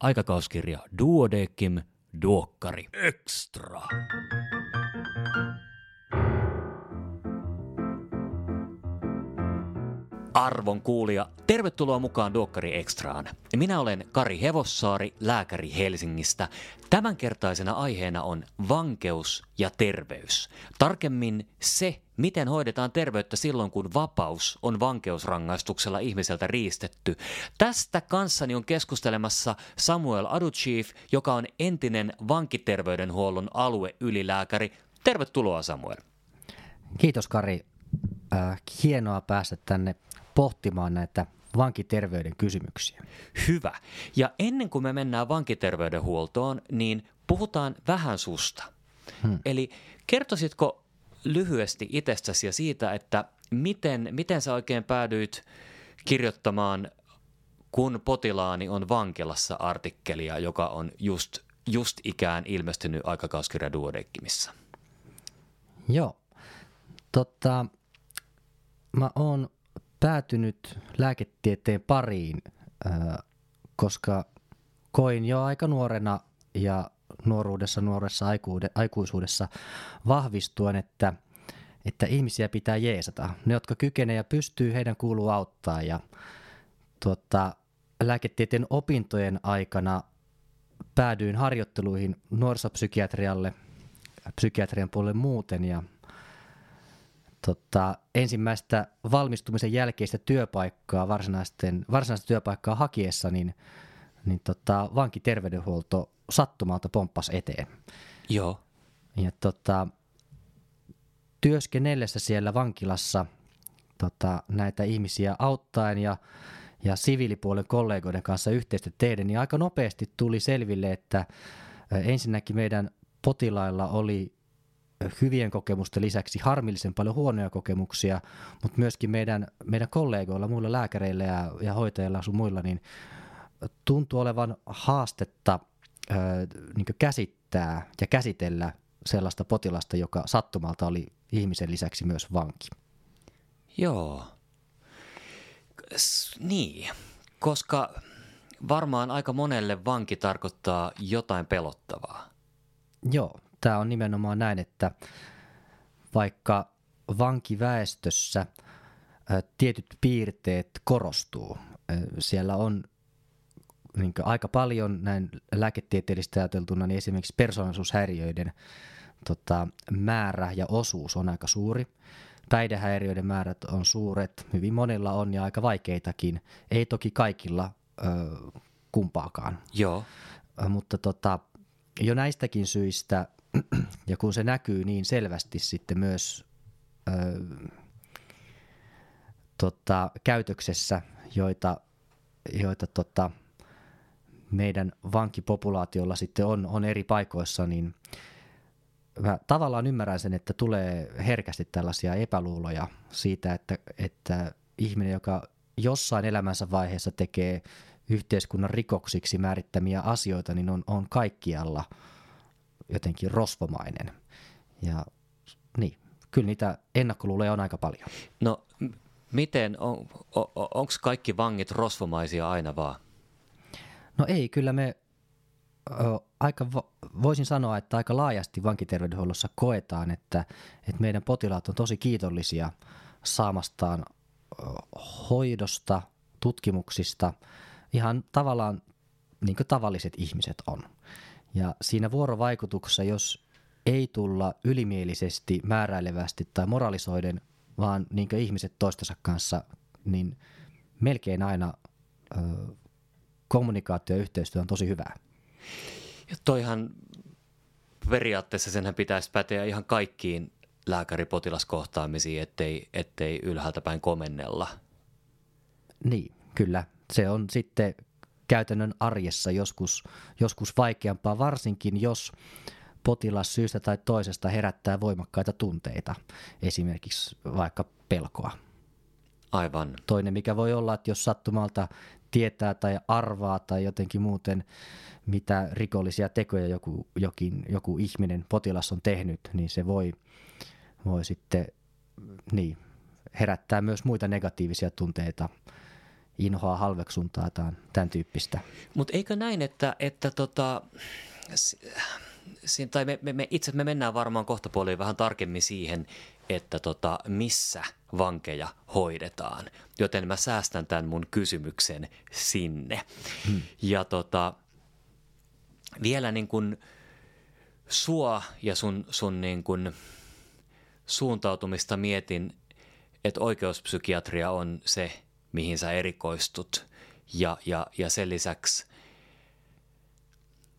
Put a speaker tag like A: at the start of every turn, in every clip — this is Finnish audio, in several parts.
A: aikakauskirja Duodekim Duokkari Extra. Arvon kuulija, tervetuloa mukaan Duokkari Extraan. Minä olen Kari Hevossaari, lääkäri Helsingistä. Tämänkertaisena aiheena on vankeus ja terveys. Tarkemmin se, miten hoidetaan terveyttä silloin, kun vapaus on vankeusrangaistuksella ihmiseltä riistetty. Tästä kanssani on keskustelemassa Samuel Aduchief, joka on entinen vankiterveydenhuollon alueylilääkäri. Tervetuloa Samuel.
B: Kiitos Kari. Äh, hienoa päästä tänne pohtimaan näitä vankiterveyden kysymyksiä.
A: Hyvä. Ja ennen kuin me mennään vankiterveydenhuoltoon, niin puhutaan vähän susta. Hmm. Eli kertoisitko lyhyesti itsestäsi ja siitä, että miten, miten sä oikein päädyit kirjoittamaan kun potilaani on vankilassa artikkelia, joka on just, just ikään ilmestynyt aikakauskirja Duodekkimissa?
B: Joo. Totta, mä oon päätynyt lääketieteen pariin, koska koin jo aika nuorena ja nuoruudessa, nuoressa aikuisuudessa vahvistuen, että, että ihmisiä pitää jeesata. Ne, jotka kykenevät ja pystyy, heidän kuuluu auttaa. Ja tuota, lääketieteen opintojen aikana päädyin harjoitteluihin nuorisopsykiatrialle, psykiatrian puolelle muuten ja tota, ensimmäistä valmistumisen jälkeistä työpaikkaa, varsinaista työpaikkaa hakiessa, niin, niin tota, vankiterveydenhuolto sattumalta pomppas eteen.
A: Joo.
B: Ja tota, työskennellessä siellä vankilassa tota, näitä ihmisiä auttaen ja, ja siviilipuolen kollegoiden kanssa yhteistyötä tehdä, niin aika nopeasti tuli selville, että ensinnäkin meidän potilailla oli hyvien kokemusten lisäksi harmillisen paljon huonoja kokemuksia, mutta myöskin meidän, meidän kollegoilla, muilla lääkäreillä ja, ja hoitajilla sun muilla, niin tuntuu olevan haastetta niin käsittää ja käsitellä sellaista potilasta, joka sattumalta oli ihmisen lisäksi myös vanki.
A: Joo. S- niin, koska varmaan aika monelle vanki tarkoittaa jotain pelottavaa.
B: Joo, tämä on nimenomaan näin, että vaikka vankiväestössä tietyt piirteet korostuu, siellä on niin aika paljon näin lääketieteellisesti ajateltuna, niin esimerkiksi persoonallisuushäiriöiden tota, määrä ja osuus on aika suuri. Päihdehäiriöiden määrät on suuret, hyvin monilla on ja aika vaikeitakin. Ei toki kaikilla ö, kumpaakaan.
A: Joo.
B: Mutta tota, jo näistäkin syistä ja kun se näkyy niin selvästi sitten myös ö, tota, käytöksessä, joita, joita tota, meidän vankipopulaatiolla sitten on, on eri paikoissa, niin mä tavallaan ymmärrän sen, että tulee herkästi tällaisia epäluuloja siitä, että, että ihminen, joka jossain elämänsä vaiheessa tekee yhteiskunnan rikoksiksi määrittämiä asioita, niin on, on kaikkialla – jotenkin rosvomainen. Ja niin, kyllä niitä ennakkoluuloja on aika paljon.
A: No miten, on, on, onko kaikki vangit rosvomaisia aina vaan?
B: No ei, kyllä me aika, voisin sanoa, että aika laajasti vankiterveydenhuollossa koetaan, että, että meidän potilaat on tosi kiitollisia saamastaan hoidosta, tutkimuksista, ihan tavallaan niin kuin tavalliset ihmiset on. Ja siinä vuorovaikutuksessa, jos ei tulla ylimielisesti, määräilevästi tai moralisoiden, vaan niin ihmiset toistensa kanssa, niin melkein aina kommunikaatio ja yhteistyö on tosi hyvää.
A: Ja toihan periaatteessa senhän pitäisi päteä ihan kaikkiin lääkäripotilaskohtaamisiin, ettei, ettei ylhäältä päin komennella.
B: Niin, kyllä. Se on sitten käytännön arjessa joskus, joskus vaikeampaa, varsinkin jos potilas syystä tai toisesta herättää voimakkaita tunteita, esimerkiksi vaikka pelkoa.
A: Aivan.
B: Toinen, mikä voi olla, että jos sattumalta tietää tai arvaa tai jotenkin muuten, mitä rikollisia tekoja joku, jokin, joku ihminen, potilas on tehnyt, niin se voi, voi sitten niin, herättää myös muita negatiivisia tunteita inhoa, halveksuntaa tai tämän tyyppistä.
A: Mutta eikö näin, että, että tota, tai me, me, me itse me mennään varmaan kohta puoliin vähän tarkemmin siihen, että tota, missä vankeja hoidetaan. Joten mä säästän tämän mun kysymyksen sinne. Hmm. Ja tota, vielä niin kuin sua ja sun, sun niin kuin suuntautumista mietin, että oikeuspsykiatria on se, mihin sä erikoistut. Ja, ja, ja sen lisäksi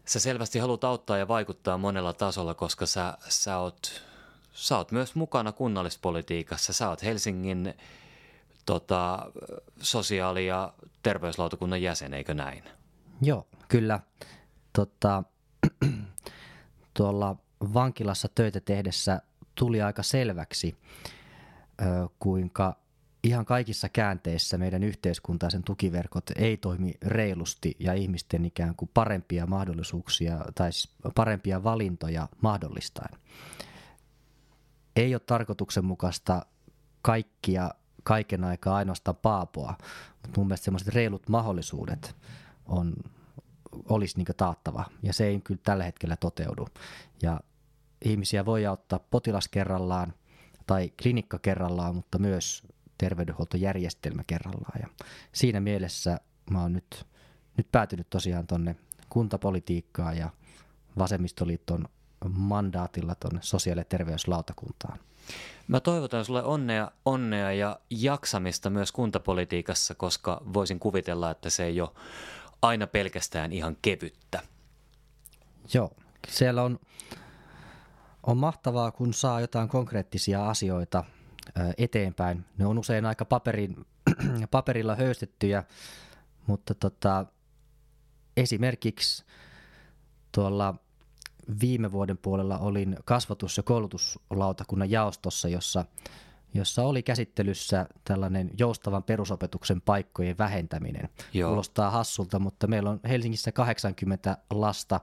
A: sä selvästi haluat auttaa ja vaikuttaa monella tasolla, koska sä, sä, oot, sä oot myös mukana kunnallispolitiikassa. Sä oot Helsingin tota, sosiaali- ja terveyslautakunnan jäsen, eikö näin?
B: Joo, kyllä. Tota, tuolla vankilassa töitä tehdessä tuli aika selväksi, kuinka ihan kaikissa käänteissä meidän yhteiskunta ja sen tukiverkot ei toimi reilusti ja ihmisten ikään kuin parempia mahdollisuuksia tai siis parempia valintoja mahdollistaen. Ei ole tarkoituksenmukaista kaikkia kaiken aikaa ainoastaan paapoa, mutta mun mielestä semmoiset reilut mahdollisuudet on, olisi niin taattava ja se ei kyllä tällä hetkellä toteudu. Ja ihmisiä voi auttaa potilas kerrallaan tai klinikka kerrallaan, mutta myös terveydenhuoltojärjestelmä kerrallaan. Ja siinä mielessä mä oon nyt, nyt päätynyt tosiaan tonne kuntapolitiikkaan ja vasemmistoliiton mandaatilla tuonne sosiaali- ja terveyslautakuntaan.
A: Mä toivotan sulle onnea, onnea ja jaksamista myös kuntapolitiikassa, koska voisin kuvitella, että se ei ole aina pelkästään ihan kevyttä.
B: Joo, siellä on, on mahtavaa, kun saa jotain konkreettisia asioita – eteenpäin. Ne on usein aika paperin, paperilla höystettyjä, mutta tota, esimerkiksi tuolla viime vuoden puolella olin kasvatus- ja koulutuslautakunnan jaostossa, jossa, jossa oli käsittelyssä tällainen joustavan perusopetuksen paikkojen vähentäminen. Joo. Kuulostaa hassulta, mutta meillä on Helsingissä 80 lasta,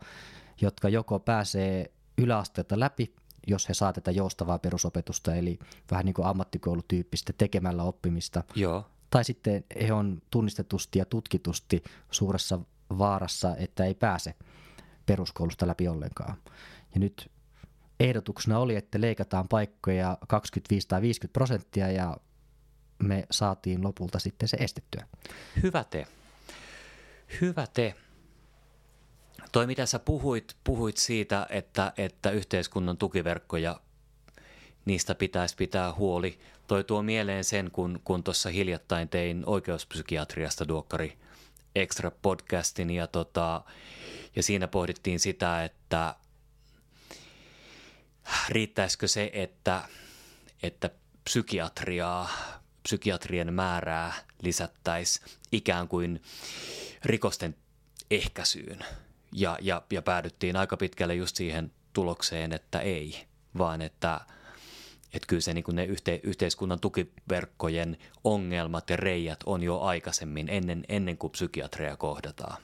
B: jotka joko pääsee yläasteelta läpi jos he saa tätä joustavaa perusopetusta, eli vähän niin kuin ammattikoulutyyppistä tekemällä oppimista.
A: Joo.
B: Tai sitten he on tunnistetusti ja tutkitusti suuressa vaarassa, että ei pääse peruskoulusta läpi ollenkaan. Ja nyt ehdotuksena oli, että leikataan paikkoja 25 tai 50 prosenttia ja me saatiin lopulta sitten se estettyä.
A: Hyvä te. Hyvä te. Toi mitä sä puhuit, puhuit siitä, että, että yhteiskunnan tukiverkkoja, niistä pitäisi pitää huoli. Toi tuo mieleen sen, kun, kun tuossa hiljattain tein oikeuspsykiatriasta Duokkari Extra podcastin ja, tota, ja siinä pohdittiin sitä, että riittäisikö se, että, että psykiatriaa, psykiatrien määrää lisättäisiin ikään kuin rikosten ehkäisyyn – ja, ja, ja päädyttiin aika pitkälle just siihen tulokseen, että ei, vaan että, että kyllä se niin kuin ne yhte, yhteiskunnan tukiverkkojen ongelmat ja reijät on jo aikaisemmin, ennen, ennen kuin psykiatria kohdataan.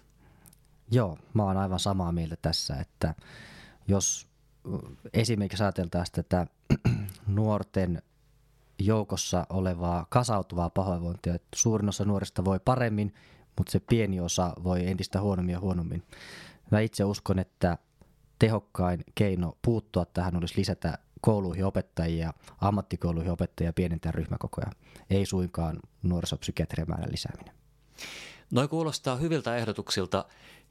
B: Joo, mä oon aivan samaa mieltä tässä, että jos esimerkiksi ajateltaisiin tätä nuorten joukossa olevaa kasautuvaa pahoinvointia, että suurin osa nuorista voi paremmin, mutta se pieni osa voi entistä huonommin ja huonommin. Mä itse uskon, että tehokkain keino puuttua tähän olisi lisätä kouluihin opettajia, ammattikouluihin opettajia pienentää ryhmäkokoja, ei suinkaan nuorisopsykiatrian määrän lisääminen.
A: Noi kuulostaa hyviltä ehdotuksilta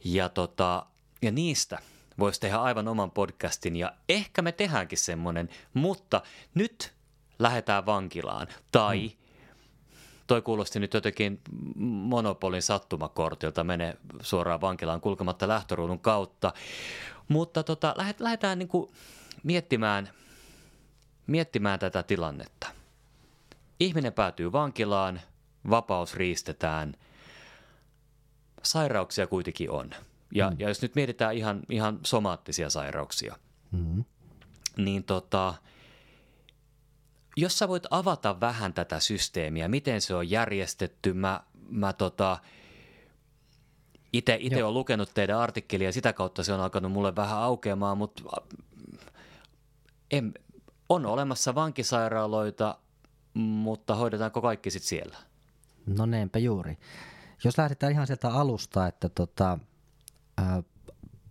A: ja, tota, ja niistä voisi tehdä aivan oman podcastin ja ehkä me tehdäänkin semmoinen, mutta nyt lähdetään vankilaan tai hmm toi kuulosti nyt jotenkin monopolin sattumakortilta, menee suoraan vankilaan kulkematta lähtöruudun kautta. Mutta tota, lähdetään niin kuin miettimään, miettimään tätä tilannetta. Ihminen päätyy vankilaan, vapaus riistetään, sairauksia kuitenkin on. Ja, mm. ja jos nyt mietitään ihan, ihan somaattisia sairauksia, mm. niin tota, jos sä voit avata vähän tätä systeemiä, miten se on järjestetty, mä, mä tota, itse olen lukenut teidän artikkelia ja sitä kautta se on alkanut mulle vähän aukeamaan, mutta en, on olemassa vankisairaaloita, mutta hoidetaanko kaikki sitten siellä?
B: No neenpä juuri. Jos lähdetään ihan sieltä alusta, että tota, ää,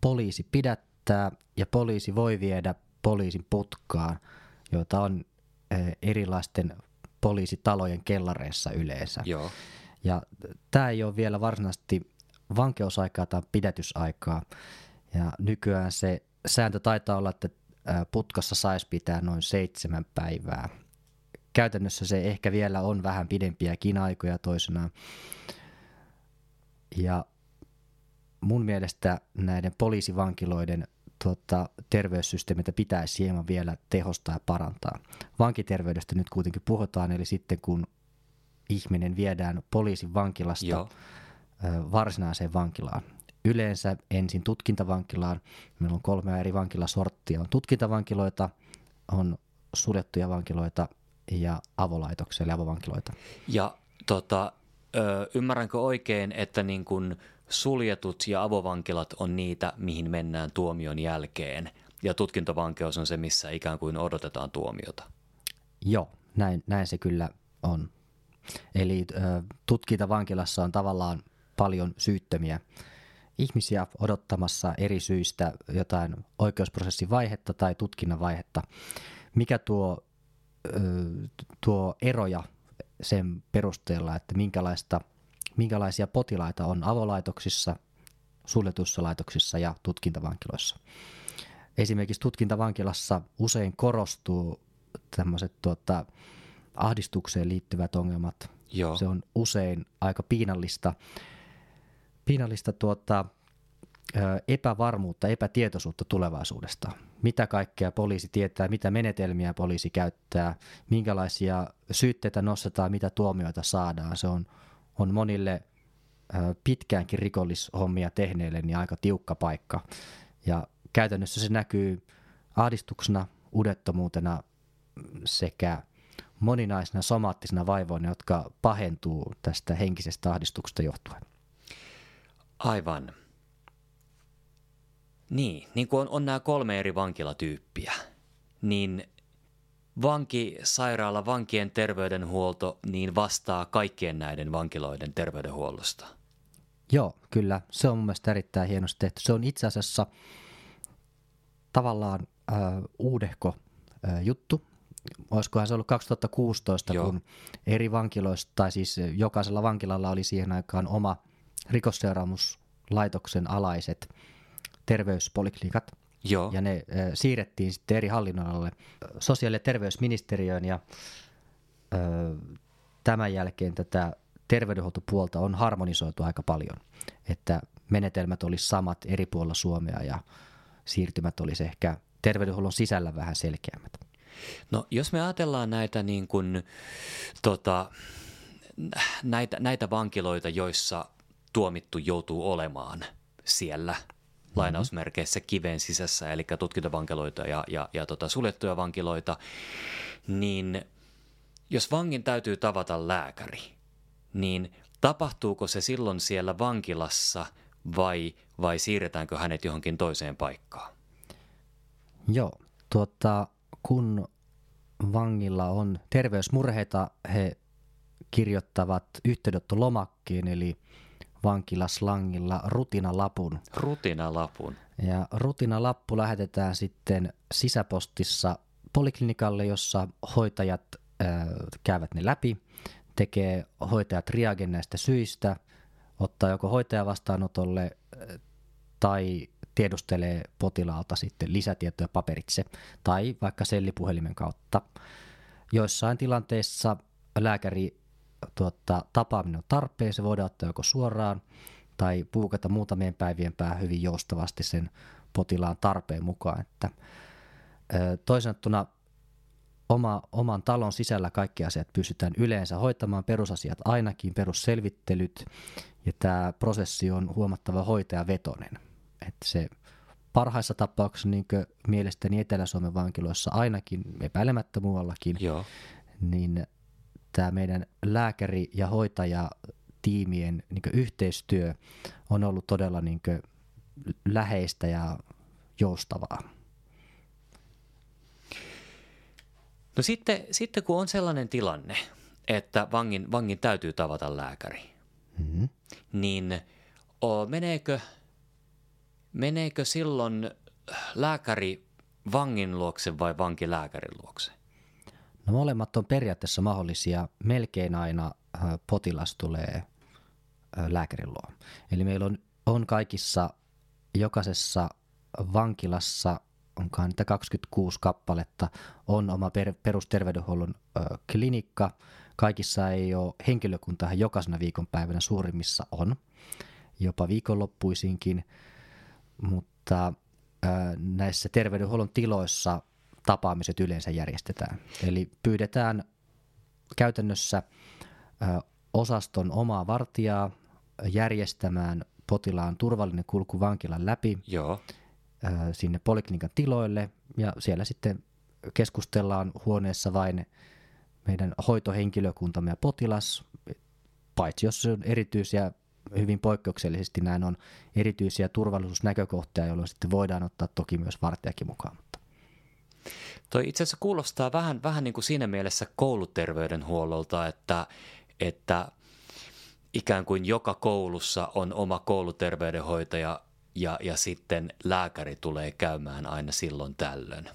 B: poliisi pidättää ja poliisi voi viedä poliisin putkaan, joita on ää, erilaisten poliisitalojen kellareissa yleensä.
A: Joo.
B: Ja tämä ei ole vielä varsinaisesti vankeusaikaa tai pidätysaikaa. Ja nykyään se sääntö taitaa olla, että putkassa saisi pitää noin seitsemän päivää. Käytännössä se ehkä vielä on vähän pidempiäkin aikoja toisenaan. Ja mun mielestä näiden poliisivankiloiden tuota, terveyssysteemitä pitäisi hieman vielä tehostaa ja parantaa. Vankiterveydestä nyt kuitenkin puhutaan, eli sitten kun ihminen viedään poliisin vankilasta Joo. varsinaiseen vankilaan. Yleensä ensin tutkintavankilaan. Meillä on kolmea eri vankilasorttia. On tutkintavankiloita, on suljettuja vankiloita ja avolaitoksia, eli avovankiloita.
A: Ja tota, ymmärränkö oikein, että niin kun suljetut ja avovankilat on niitä, mihin mennään tuomion jälkeen, ja tutkintavankeus on se, missä ikään kuin odotetaan tuomiota?
B: Joo, näin, näin se kyllä on. Eli ö, tutkintavankilassa on tavallaan paljon syyttömiä ihmisiä odottamassa eri syistä jotain oikeusprosessin vaihetta tai tutkinnan vaihetta. Mikä tuo, tuo eroja sen perusteella, että minkälaista, minkälaisia potilaita on avolaitoksissa, suljetuissa laitoksissa ja tutkintavankiloissa. Esimerkiksi tutkintavankilassa usein korostuu tämmöiset tuota, ahdistukseen liittyvät ongelmat. Joo. Se on usein aika piinallista piinallista tuota, epävarmuutta, epätietoisuutta tulevaisuudesta. Mitä kaikkea poliisi tietää, mitä menetelmiä poliisi käyttää, minkälaisia syytteitä nostetaan, mitä tuomioita saadaan. Se on, on monille pitkäänkin rikollishommia tehneille niin aika tiukka paikka. Ja käytännössä se näkyy ahdistuksena, udettomuutena sekä moninaisena somaattisena vaivoina, jotka pahentuu tästä henkisestä ahdistuksesta johtuen.
A: Aivan. Niin, niin kuin on, on nämä kolme eri vankilatyyppiä, niin vanki, sairaala, vankien terveydenhuolto niin vastaa kaikkien näiden vankiloiden terveydenhuollosta.
B: Joo, kyllä. Se on mun mielestä erittäin hienosti tehty. Se on itse asiassa tavallaan äh, uudehko äh, juttu. Olisikohan se ollut 2016, Joo. kun eri vankiloista, tai siis jokaisella vankilalla oli siihen aikaan oma – rikosseuraamuslaitoksen alaiset terveyspoliklinikat. Joo. Ja ne äh, siirrettiin sitten eri hallinnonalalle sosiaali- ja terveysministeriöön ja äh, tämän jälkeen tätä terveydenhuoltopuolta on harmonisoitu aika paljon, että menetelmät olisi samat eri puolilla Suomea ja siirtymät olisi ehkä terveydenhuollon sisällä vähän selkeämmät.
A: No jos me ajatellaan näitä, niin kuin, tota, näitä, näitä vankiloita, joissa tuomittu joutuu olemaan siellä lainausmerkeissä kiven sisässä, eli tutkintavankiloita ja, ja, ja tota, suljettuja vankiloita, niin jos vangin täytyy tavata lääkäri, niin tapahtuuko se silloin siellä vankilassa vai, vai siirretäänkö hänet johonkin toiseen paikkaan?
B: Joo, tuota, kun vangilla on terveysmurheita, he kirjoittavat yhteydenottolomakkeen, eli – vankilaslangilla rutinalapun.
A: Rutinalapun.
B: Ja rutinalappu lähetetään sitten sisäpostissa poliklinikalle, jossa hoitajat äh, käyvät ne läpi, tekee hoitajat triagen näistä syistä, ottaa joko hoitaja vastaanotolle tai tiedustelee potilaalta sitten lisätietoja paperitse tai vaikka sellipuhelimen kautta. Joissain tilanteissa lääkäri tuota, tapaaminen on tarpeen, se voidaan ottaa joko suoraan tai puukata muutamien päivien päähän hyvin joustavasti sen potilaan tarpeen mukaan. Että, toisaalta oma, oman talon sisällä kaikki asiat pystytään yleensä hoitamaan, perusasiat ainakin, perusselvittelyt, ja tämä prosessi on huomattava hoitajavetoinen. Että se parhaissa tapauksissa niin mielestäni Etelä-Suomen vankiloissa ainakin, epäilemättä muuallakin, Joo. niin tämä meidän lääkäri- ja hoitajatiimien niin yhteistyö on ollut todella niin läheistä ja joustavaa.
A: No sitten, sitten kun on sellainen tilanne, että vangin, vangin täytyy tavata lääkäri, mm-hmm. niin o, meneekö, meneekö silloin lääkäri vangin luokse vai vanki lääkärin luokse?
B: No molemmat on periaatteessa mahdollisia. Melkein aina potilas tulee lääkärin luo. Eli meillä on, on kaikissa, jokaisessa vankilassa onkaan niitä 26 kappaletta, on oma per, perusterveydenhuollon ö, klinikka. Kaikissa ei ole henkilökuntaa, jokaisena viikonpäivänä suurimmissa on, jopa viikonloppuisinkin, mutta ö, näissä terveydenhuollon tiloissa tapaamiset yleensä järjestetään. Eli pyydetään käytännössä osaston omaa vartijaa järjestämään potilaan turvallinen kulku vankilan läpi
A: Joo.
B: sinne poliklinikan tiloille ja siellä sitten keskustellaan huoneessa vain meidän hoitohenkilökuntamme ja potilas, paitsi jos on erityisiä, hyvin poikkeuksellisesti näin on erityisiä turvallisuusnäkökohtia, jolloin sitten voidaan ottaa toki myös vartijakin mukaan.
A: Toi itse asiassa kuulostaa vähän, vähän niin kuin siinä mielessä kouluterveydenhuollolta, että, että ikään kuin joka koulussa on oma kouluterveydenhoitaja ja, ja sitten lääkäri tulee käymään aina silloin tällöin.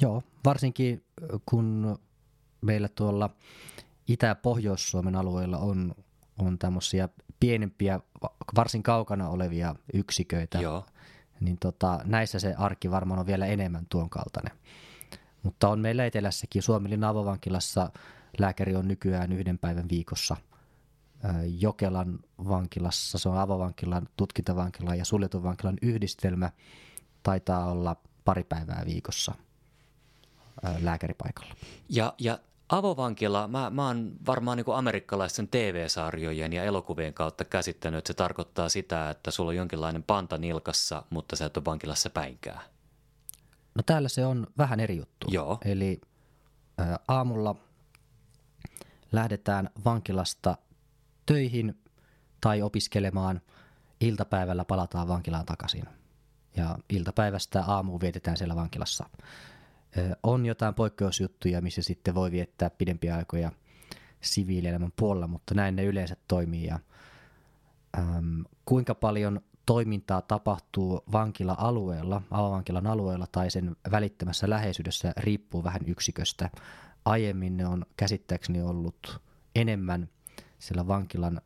B: Joo, varsinkin kun meillä tuolla Itä- ja Pohjois-Suomen alueella on, on tämmöisiä pienempiä, varsin kaukana olevia yksiköitä,
A: Joo.
B: Niin tota, näissä se arki varmaan on vielä enemmän tuon kaltainen. Mutta on meillä etelässäkin Suomelin avovankilassa lääkäri on nykyään yhden päivän viikossa – Jokelan vankilassa, se on avovankilan, tutkintavankilan ja suljetun vankilan yhdistelmä, taitaa olla pari päivää viikossa lääkäripaikalla.
A: Ja, ja avovankila, mä, mä oon varmaan niin amerikkalaisten TV-sarjojen ja elokuvien kautta käsittänyt, että se tarkoittaa sitä, että sulla on jonkinlainen panta nilkassa, mutta sä et ole vankilassa päinkään.
B: No täällä se on vähän eri juttu.
A: Joo.
B: Eli ä, aamulla lähdetään vankilasta töihin tai opiskelemaan. Iltapäivällä palataan vankilaan takaisin. Ja iltapäivästä aamuun vietetään siellä vankilassa. On jotain poikkeusjuttuja, missä sitten voi viettää pidempiä aikoja siviilielämän puolella, mutta näin ne yleensä toimii. Ja, äm, kuinka paljon toimintaa tapahtuu vankila-alueella, avavankilan alueella tai sen välittömässä läheisyydessä riippuu vähän yksiköstä. Aiemmin ne on käsittääkseni ollut enemmän siellä vankilan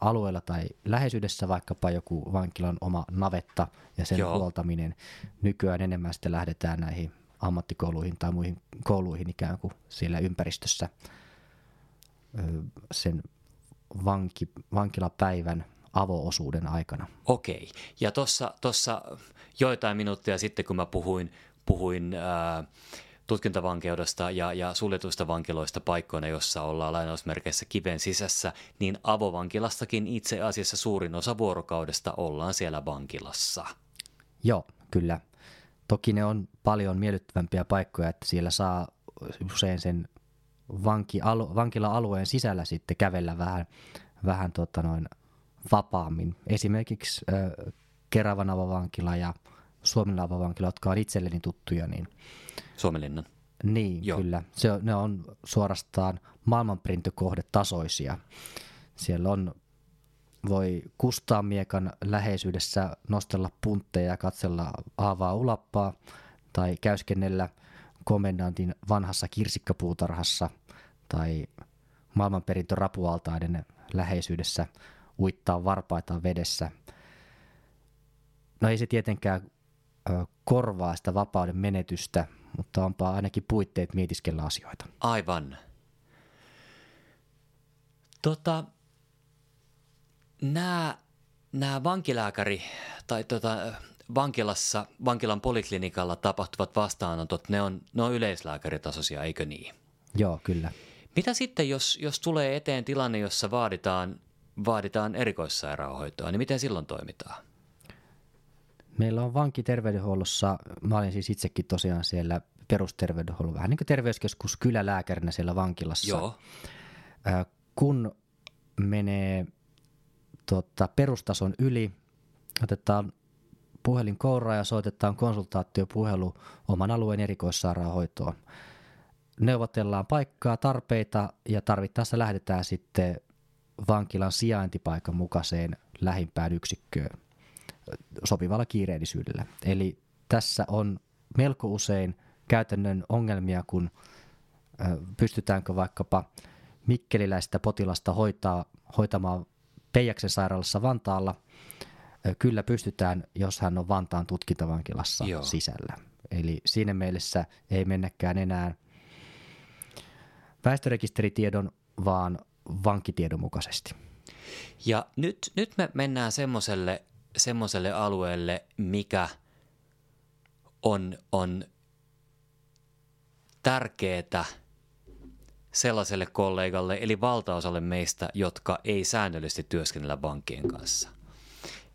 B: alueella tai läheisyydessä vaikkapa joku vankilan oma navetta ja sen Joo. huoltaminen. Nykyään enemmän sitten lähdetään näihin ammattikouluihin tai muihin kouluihin ikään kuin siellä ympäristössä sen vanki, vankilapäivän avoosuuden aikana.
A: Okei. Ja tuossa joitain minuuttia sitten, kun mä puhuin, puhuin ää, tutkintavankeudesta ja, ja suljetuista vankiloista paikkoina, jossa ollaan lainausmerkeissä kiven sisässä, niin avovankilastakin itse asiassa suurin osa vuorokaudesta ollaan siellä vankilassa.
B: Joo, kyllä. Toki ne on paljon miellyttävämpiä paikkoja, että siellä saa usein sen vanki, alu, vankila-alueen sisällä sitten kävellä vähän, vähän tota noin vapaammin. Esimerkiksi äh, Keravan avovankila ja Suomen avovankila, jotka on itselleni tuttuja, niin
A: Suomenlinnan.
B: Niin, Joo. kyllä. Se ne on suorastaan maailmanprintökohdetasoisia. Siellä on, voi kustaa miekan läheisyydessä nostella puntteja ja katsella aavaa ulappaa tai käyskennellä komendantin vanhassa kirsikkapuutarhassa tai maailmanperintörapualtaiden läheisyydessä uittaa varpaita vedessä. No ei se tietenkään korvaa sitä vapauden menetystä, mutta onpa ainakin puitteet mietiskellä asioita.
A: Aivan. Tota, nämä, nämä vankilääkäri tai tota, vankilassa, vankilan poliklinikalla tapahtuvat vastaanotot, ne on, ne on yleislääkäritasoisia, eikö niin?
B: Joo, kyllä.
A: Mitä sitten, jos, jos tulee eteen tilanne, jossa vaaditaan, vaaditaan erikoissairaanhoitoa, niin miten silloin toimitaan?
B: Meillä on vankiterveydenhuollossa, mä olin siis itsekin tosiaan siellä perusterveydenhuollon, vähän niin kuin terveyskeskus kylälääkärinä siellä vankilassa.
A: Joo.
B: kun menee tota, perustason yli, otetaan puhelin kouraa ja soitetaan konsultaatiopuhelu oman alueen erikoissairaanhoitoon. Neuvotellaan paikkaa, tarpeita ja tarvittaessa lähdetään sitten vankilan sijaintipaikan mukaiseen lähimpään yksikköön sopivalla kiireellisyydellä. Eli tässä on melko usein käytännön ongelmia, kun pystytäänkö vaikkapa mikkeliläistä potilasta hoitaa, hoitamaan Peijaksen sairaalassa Vantaalla. Kyllä pystytään, jos hän on Vantaan tutkintavankilassa Joo. sisällä. Eli siinä mielessä ei mennäkään enää väestörekisteritiedon, vaan vankitiedon mukaisesti.
A: Ja nyt, nyt me mennään semmoiselle semmoiselle alueelle, mikä on, on tärkeää sellaiselle kollegalle, eli valtaosalle meistä, jotka ei säännöllisesti työskennellä vankien kanssa.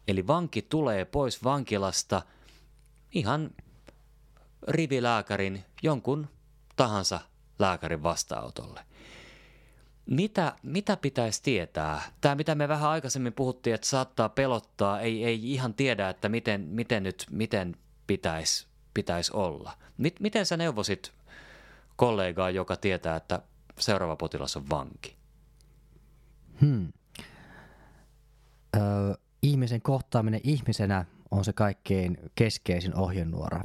A: Eli vanki tulee pois vankilasta ihan rivilääkärin, jonkun tahansa lääkärin vastaanotolle. Mitä, mitä pitäisi tietää? Tämä, mitä me vähän aikaisemmin puhuttiin, että saattaa pelottaa, ei, ei ihan tiedä, että miten, miten nyt miten pitäisi, pitäisi olla. Mit, miten sä neuvosit kollegaa, joka tietää, että seuraava potilas on vanki?
B: Hmm. Öö, ihmisen kohtaaminen ihmisenä on se kaikkein keskeisin ohjenuora.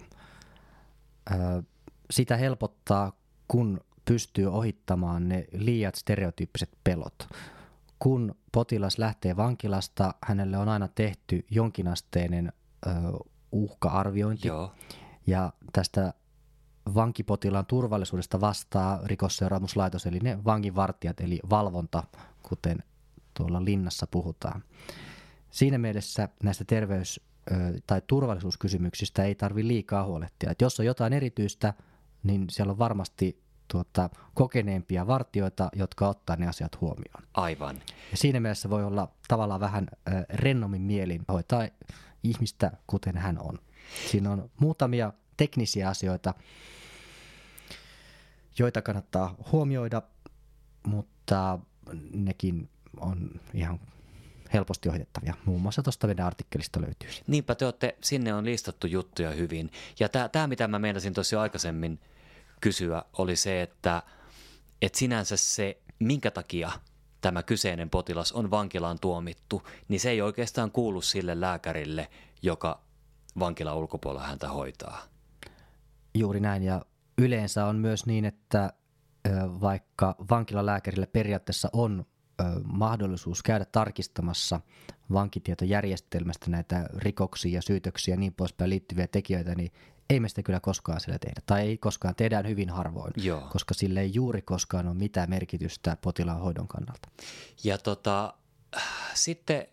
B: Öö, sitä helpottaa, kun pystyy ohittamaan ne liiat stereotyyppiset pelot. Kun potilas lähtee vankilasta, hänelle on aina tehty jonkinasteinen ö, uhka-arviointi. Joo. Ja tästä vankipotilaan turvallisuudesta vastaa rikosseuraamuslaitos, eli ne vanginvartijat, eli valvonta, kuten tuolla linnassa puhutaan. Siinä mielessä näistä terveys- tai turvallisuuskysymyksistä ei tarvi liikaa huolehtia. Et jos on jotain erityistä, niin siellä on varmasti tuota, kokeneempia vartioita, jotka ottaa ne asiat huomioon.
A: Aivan.
B: Ja siinä mielessä voi olla tavallaan vähän äh, rennommin mielin hoitaa ihmistä kuten hän on. Siinä on muutamia teknisiä asioita, joita kannattaa huomioida, mutta nekin on ihan helposti ohitettavia. Muun muassa tuosta meidän artikkelista löytyy.
A: Niinpä te olette, sinne on listattu juttuja hyvin. Ja tämä, mitä mä meinasin tosiaan aikaisemmin kysyä, oli se, että, että sinänsä se, minkä takia tämä kyseinen potilas on vankilaan tuomittu, niin se ei oikeastaan kuulu sille lääkärille, joka vankilan ulkopuolella häntä hoitaa.
B: Juuri näin, ja yleensä on myös niin, että vaikka vankilalääkärille periaatteessa on mahdollisuus käydä tarkistamassa vankitietojärjestelmästä näitä rikoksia ja syytöksiä ja niin poispäin liittyviä tekijöitä, niin ei me sitä kyllä koskaan sillä tehdä. Tai ei koskaan, tehdään hyvin harvoin, Joo. koska sille ei juuri koskaan ole mitään merkitystä potilaan hoidon kannalta.
A: Ja tota, sitten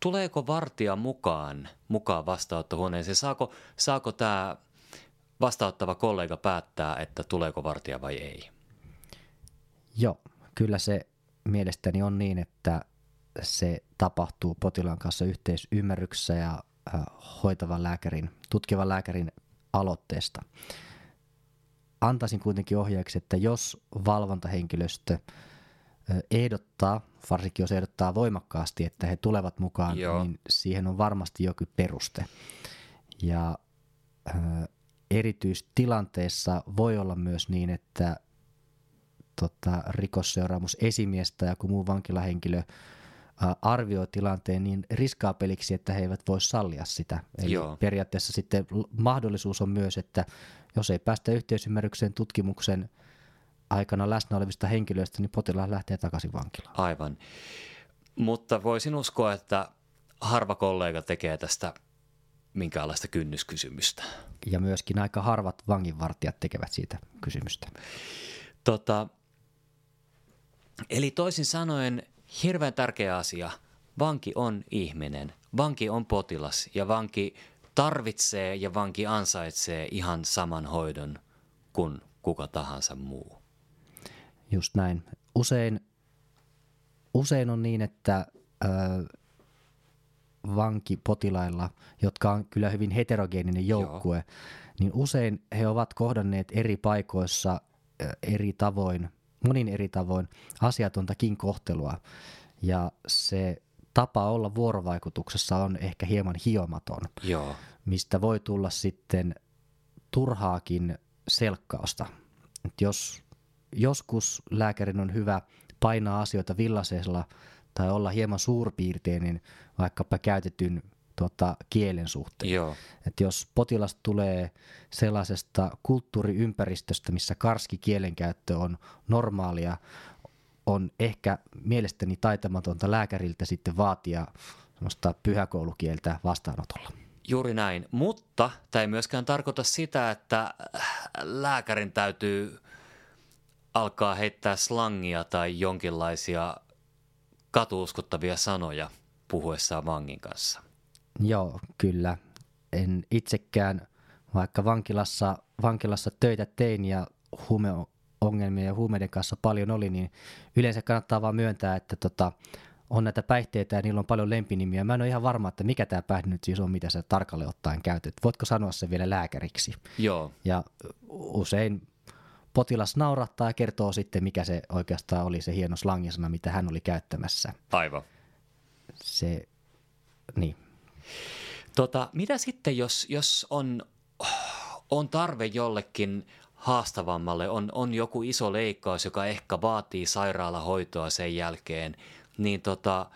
A: tuleeko vartija mukaan, mukaan vastaanottohuoneeseen? Saako, saako tämä vastaanottava kollega päättää, että tuleeko vartija vai ei?
B: Joo, kyllä se mielestäni on niin, että se tapahtuu potilaan kanssa yhteisymmärryksessä ja hoitavan lääkärin, tutkivan lääkärin aloitteesta. Antaisin kuitenkin ohjeeksi, että jos valvontahenkilöstö ehdottaa, varsinkin jos ehdottaa voimakkaasti, että he tulevat mukaan, Joo. niin siihen on varmasti joku peruste. Ja erityistilanteessa voi olla myös niin, että tota, rikosseuraamus esimiestä ja kun muu vankilahenkilö arvioi tilanteen niin riskaapeliksi, että he eivät voi sallia sitä. Eli Joo. periaatteessa sitten mahdollisuus on myös, että jos ei päästä yhteisymmärrykseen tutkimuksen aikana läsnä olevista henkilöistä, niin potilas lähtee takaisin vankilaan.
A: Aivan. Mutta voisin uskoa, että harva kollega tekee tästä minkäänlaista kynnyskysymystä.
B: Ja myöskin aika harvat vanginvartijat tekevät siitä kysymystä.
A: Tota, eli toisin sanoen hirveän tärkeä asia. Vanki on ihminen, vanki on potilas ja vanki tarvitsee ja vanki ansaitsee ihan saman hoidon kuin kuka tahansa muu.
B: Just näin. Usein, usein on niin, että ö, vankipotilailla, jotka on kyllä hyvin heterogeeninen joukkue, Joo. niin usein he ovat kohdanneet eri paikoissa eri tavoin monin eri tavoin asiatontakin kohtelua. Ja se tapa olla vuorovaikutuksessa on ehkä hieman hiomaton, Joo. mistä voi tulla sitten turhaakin selkkausta. Et jos joskus lääkärin on hyvä painaa asioita villasella tai olla hieman suurpiirteinen vaikkapa käytetyn tota, kielen suhteen.
A: Joo.
B: Et jos potilas tulee sellaisesta kulttuuriympäristöstä, missä karski kielenkäyttö on normaalia, on ehkä mielestäni taitamatonta lääkäriltä sitten vaatia semmoista pyhäkoulukieltä vastaanotolla.
A: Juuri näin, mutta tämä ei myöskään tarkoita sitä, että lääkärin täytyy alkaa heittää slangia tai jonkinlaisia katuuskottavia sanoja puhuessaan vangin kanssa.
B: Joo, kyllä. En itsekään, vaikka vankilassa, vankilassa töitä tein ja huumeongelmia ja huumeiden kanssa paljon oli, niin yleensä kannattaa vaan myöntää, että tota, on näitä päihteitä ja niillä on paljon lempinimiä. Mä en ole ihan varma, että mikä tämä päihde nyt siis on, mitä sä tarkalleen ottaen käytät. Voitko sanoa se vielä lääkäriksi?
A: Joo.
B: Ja usein potilas naurattaa ja kertoo sitten, mikä se oikeastaan oli se hieno slangisana, mitä hän oli käyttämässä.
A: Aivan.
B: Se, niin.
A: Tota, mitä sitten, jos, jos on, on tarve jollekin haastavammalle, on, on joku iso leikkaus, joka ehkä vaatii sairaalahoitoa sen jälkeen, niin tota,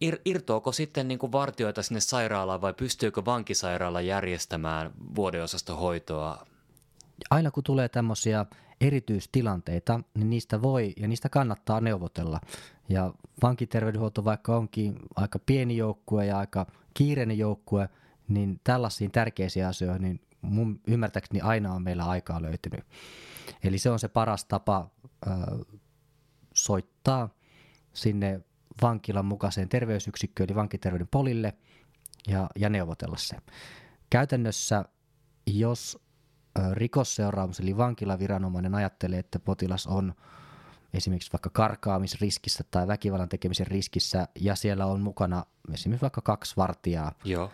A: ir, irtoako sitten niin kuin vartioita sinne sairaalaan vai pystyykö vankisairaala järjestämään vuodeosastohoitoa?
B: Aina kun tulee tämmöisiä erityistilanteita, niin niistä voi ja niistä kannattaa neuvotella. Ja vankiterveydenhuolto, vaikka onkin aika pieni joukkue ja aika kiireinen joukkue, niin tällaisiin tärkeisiin asioihin, niin mun ymmärtääkseni aina on meillä aikaa löytynyt. Eli se on se paras tapa ö, soittaa sinne vankilan mukaiseen terveysyksikköön, eli vankiterveyden polille, ja, ja neuvotella se. Käytännössä, jos rikosseuraamus, eli vankilaviranomainen ajattelee, että potilas on esimerkiksi vaikka karkaamisriskissä tai väkivallan tekemisen riskissä, ja siellä on mukana esimerkiksi vaikka kaksi vartijaa,
A: Joo.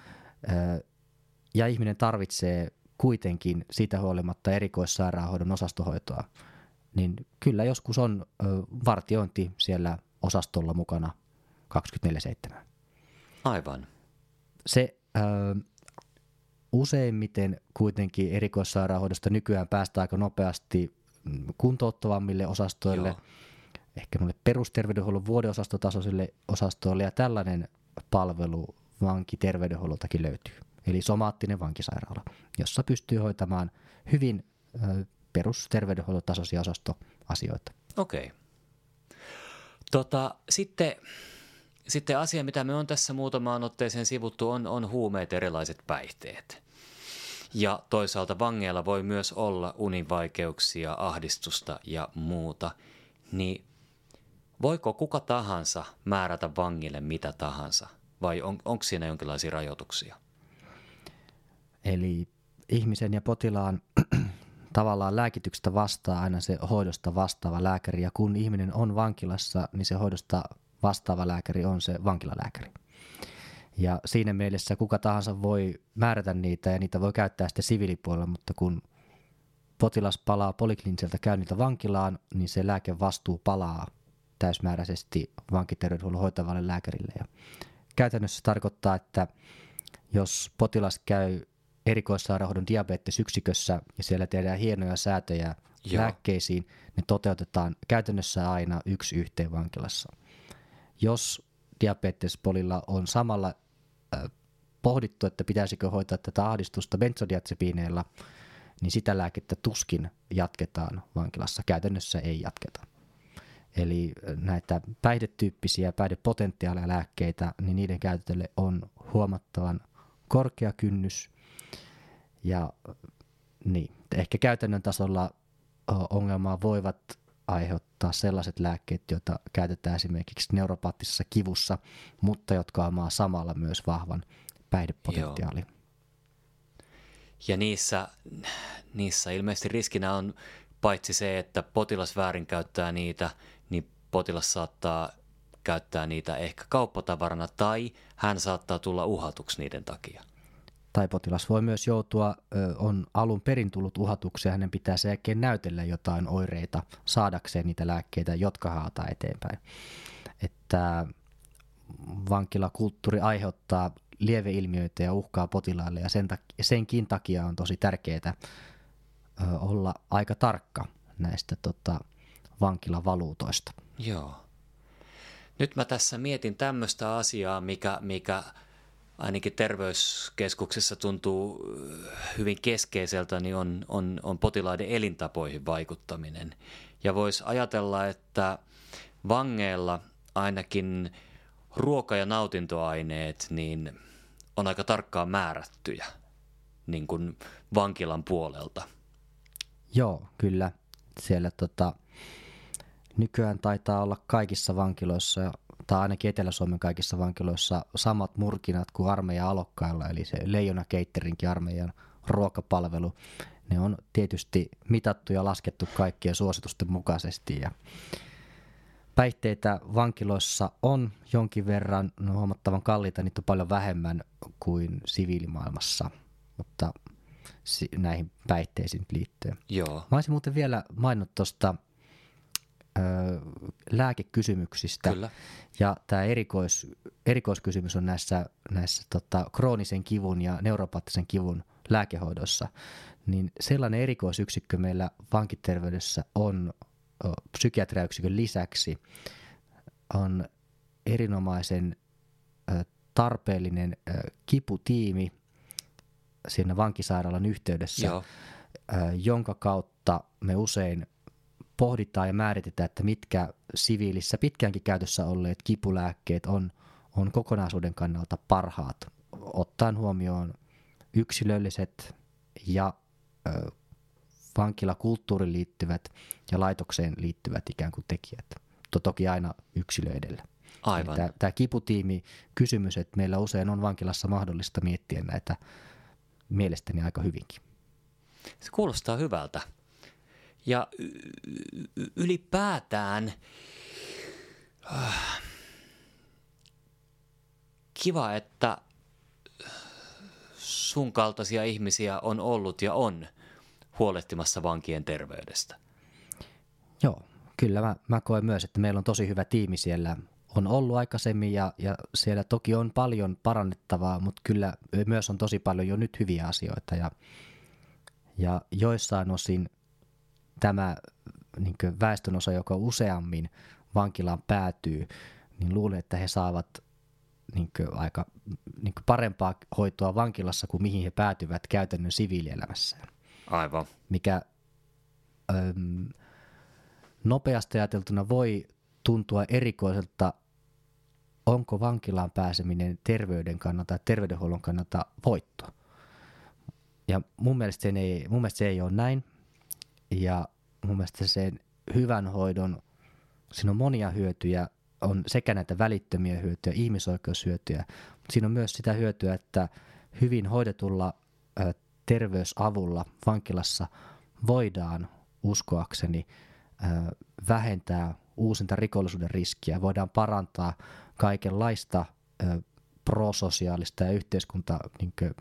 B: ja ihminen tarvitsee kuitenkin siitä huolimatta erikoissairaanhoidon osastohoitoa, niin kyllä joskus on vartiointi siellä osastolla mukana 24-7.
A: Aivan.
B: Se ö, useimmiten kuitenkin erikoissairaanhoidosta nykyään päästään aika nopeasti kuntouttavammille osastoille,
A: Joo.
B: ehkä perusterveydenhuollon vuodeosastotasoisille osastoille, ja tällainen palvelu vankiterveydenhuolloltakin löytyy. Eli somaattinen vankisairaala, jossa pystyy hoitamaan hyvin ö, perusterveydenhuollon tasoisia osastoasioita.
A: Okei. Okay. Tota, sitten, sitten asia, mitä me on tässä muutamaan otteeseen sivuttu, on, on huumeet, erilaiset päihteet. Ja toisaalta vangeilla voi myös olla univaikeuksia, ahdistusta ja muuta. Niin voiko kuka tahansa määrätä vangille mitä tahansa? Vai on, onko siinä jonkinlaisia rajoituksia?
B: Eli ihmisen ja potilaan tavallaan lääkityksestä vastaa aina se hoidosta vastaava lääkäri, ja kun ihminen on vankilassa, niin se hoidosta vastaava lääkäri on se vankilalääkäri. Ja siinä mielessä kuka tahansa voi määrätä niitä ja niitä voi käyttää sitten siviilipuolella, mutta kun potilas palaa polikliniseltä käynniltä vankilaan, niin se lääkevastuu palaa täysmääräisesti vankiterveydenhuollon hoitavalle lääkärille. Ja käytännössä se tarkoittaa, että jos potilas käy erikoissairaanhoidon diabetesyksikössä ja siellä tehdään hienoja säätöjä
A: Joo.
B: lääkkeisiin, ne toteutetaan käytännössä aina yksi yhteen vankilassa. Jos diabetespolilla on samalla pohdittu, että pitäisikö hoitaa tätä ahdistusta benzodiazepiineilla, niin sitä lääkettä tuskin jatketaan vankilassa. Käytännössä ei jatketa. Eli näitä päihdetyyppisiä, päihdepotentiaaleja lääkkeitä, niin niiden käytölle on huomattavan korkea kynnys. Ja niin, ehkä käytännön tasolla ongelmaa voivat aiheuttaa sellaiset lääkkeet, joita käytetään esimerkiksi neuropaattisessa kivussa, mutta jotka omaa samalla myös vahvan päihdepotentiaalin.
A: Ja niissä, niissä ilmeisesti riskinä on paitsi se, että potilas väärinkäyttää niitä, niin potilas saattaa käyttää niitä ehkä kauppatavarana tai hän saattaa tulla uhatuksi niiden takia.
B: Tai potilas voi myös joutua, on alun perin tullut uhatuksi ja hänen pitää sen jälkeen näytellä jotain oireita saadakseen niitä lääkkeitä, jotka haataa eteenpäin. Että vankilakulttuuri aiheuttaa lieveilmiöitä ja uhkaa potilaille ja sen takia, senkin takia on tosi tärkeää olla aika tarkka näistä tota, vankilavaluutoista.
A: Joo. Nyt mä tässä mietin tämmöistä asiaa, mikä, mikä ainakin terveyskeskuksessa tuntuu hyvin keskeiseltä, niin on, on, on potilaiden elintapoihin vaikuttaminen. Ja voisi ajatella, että vangeilla ainakin ruoka- ja nautintoaineet niin on aika tarkkaan määrättyjä niin kuin vankilan puolelta.
B: Joo, kyllä. Siellä tota, nykyään taitaa olla kaikissa vankiloissa, tai ainakin Etelä-Suomen kaikissa vankiloissa, samat murkinat kuin armeijan alokkailla, eli se Leijona Cateringin armeijan ruokapalvelu. Ne on tietysti mitattu ja laskettu kaikkien suositusten mukaisesti. Ja päihteitä vankiloissa on jonkin verran, no huomattavan kalliita, niitä on paljon vähemmän kuin siviilimaailmassa, mutta näihin päihteisiin liittyen.
A: Joo.
B: Mä olisin muuten vielä maininnut tuosta lääkekysymyksistä.
A: Kyllä.
B: Ja tämä erikois, erikoiskysymys on näissä, näissä tota, kroonisen kivun ja neuropaattisen kivun lääkehoidossa. Niin sellainen erikoisyksikkö meillä vankiterveydessä on psykiatriayksikön lisäksi on erinomaisen tarpeellinen kiputiimi siinä vankisairaalan yhteydessä,
A: Joo.
B: jonka kautta me usein pohditaan ja määritetään, että mitkä siviilissä pitkäänkin käytössä olleet kipulääkkeet on, on kokonaisuuden kannalta parhaat, ottaen huomioon yksilölliset ja ö, vankilakulttuuriin liittyvät ja laitokseen liittyvät ikään kuin tekijät. To, toki aina yksilö edellä.
A: Aivan.
B: Tämä, tämä kiputiimi kysymys, että meillä usein on vankilassa mahdollista miettiä näitä mielestäni aika hyvinkin.
A: Se kuulostaa hyvältä. Ja ylipäätään äh, kiva, että sun kaltaisia ihmisiä on ollut ja on huolehtimassa vankien terveydestä.
B: Joo, kyllä mä, mä koen myös, että meillä on tosi hyvä tiimi siellä. On ollut aikaisemmin ja, ja siellä toki on paljon parannettavaa, mutta kyllä myös on tosi paljon jo nyt hyviä asioita. Ja, ja joissain osin tämä niin väestönosa, joka useammin vankilaan päätyy, niin luulen, että he saavat niin aika niin parempaa hoitoa vankilassa kuin mihin he päätyvät käytännön siviilielämässään.
A: Aivan.
B: Mikä äm, nopeasti ajateltuna voi tuntua erikoiselta, onko vankilaan pääseminen terveyden kannalta ja terveydenhuollon kannalta voitto. Ja mun mielestä, ei, mun mielestä se ei ole näin. Ja mun mielestä sen hyvän hoidon, siinä on monia hyötyjä, on sekä näitä välittömiä hyötyjä, ihmisoikeushyötyjä, mutta siinä on myös sitä hyötyä, että hyvin hoidetulla terveysavulla vankilassa voidaan uskoakseni vähentää uusinta rikollisuuden riskiä, voidaan parantaa kaikenlaista prososiaalista ja yhteiskunta, niin kuin,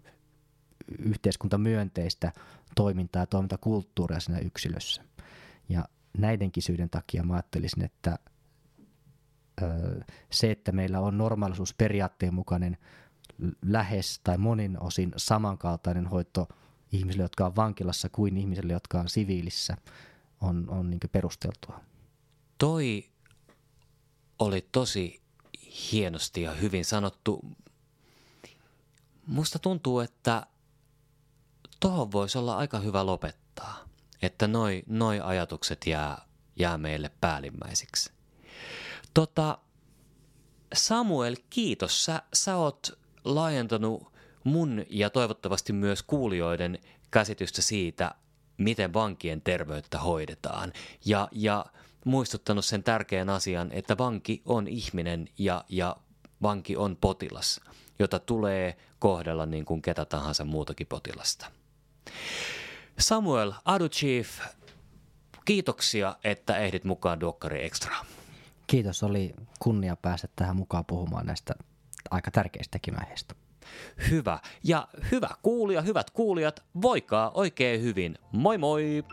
B: yhteiskuntamyönteistä toimintaa ja toimintakulttuuria siinä yksilössä. Ja näidenkin syiden takia mä ajattelisin, että se, että meillä on normaalisuusperiaatteen mukainen lähes tai monin osin samankaltainen hoito ihmisille, jotka on vankilassa kuin ihmisille, jotka on siviilissä, on, on niin perusteltua.
A: Toi oli tosi hienosti ja hyvin sanottu. Musta tuntuu, että tohon voisi olla aika hyvä lopettaa, että noi, noi ajatukset jää, jää meille päällimmäisiksi. Tota, Samuel, kiitos. Sä, sä oot laajentanut mun ja toivottavasti myös kuulijoiden käsitystä siitä, miten vankien terveyttä hoidetaan. Ja, ja muistuttanut sen tärkeän asian, että vanki on ihminen ja, ja vanki on potilas, jota tulee kohdella niin kuin ketä tahansa muutakin potilasta. Samuel Aduchief, kiitoksia, että ehdit mukaan Dokkari Extra.
B: Kiitos, oli kunnia päästä tähän mukaan puhumaan näistä aika tärkeistäkin aiheista.
A: Hyvä. Ja hyvä kuulija, hyvät kuulijat, voikaa oikein hyvin. Moi moi!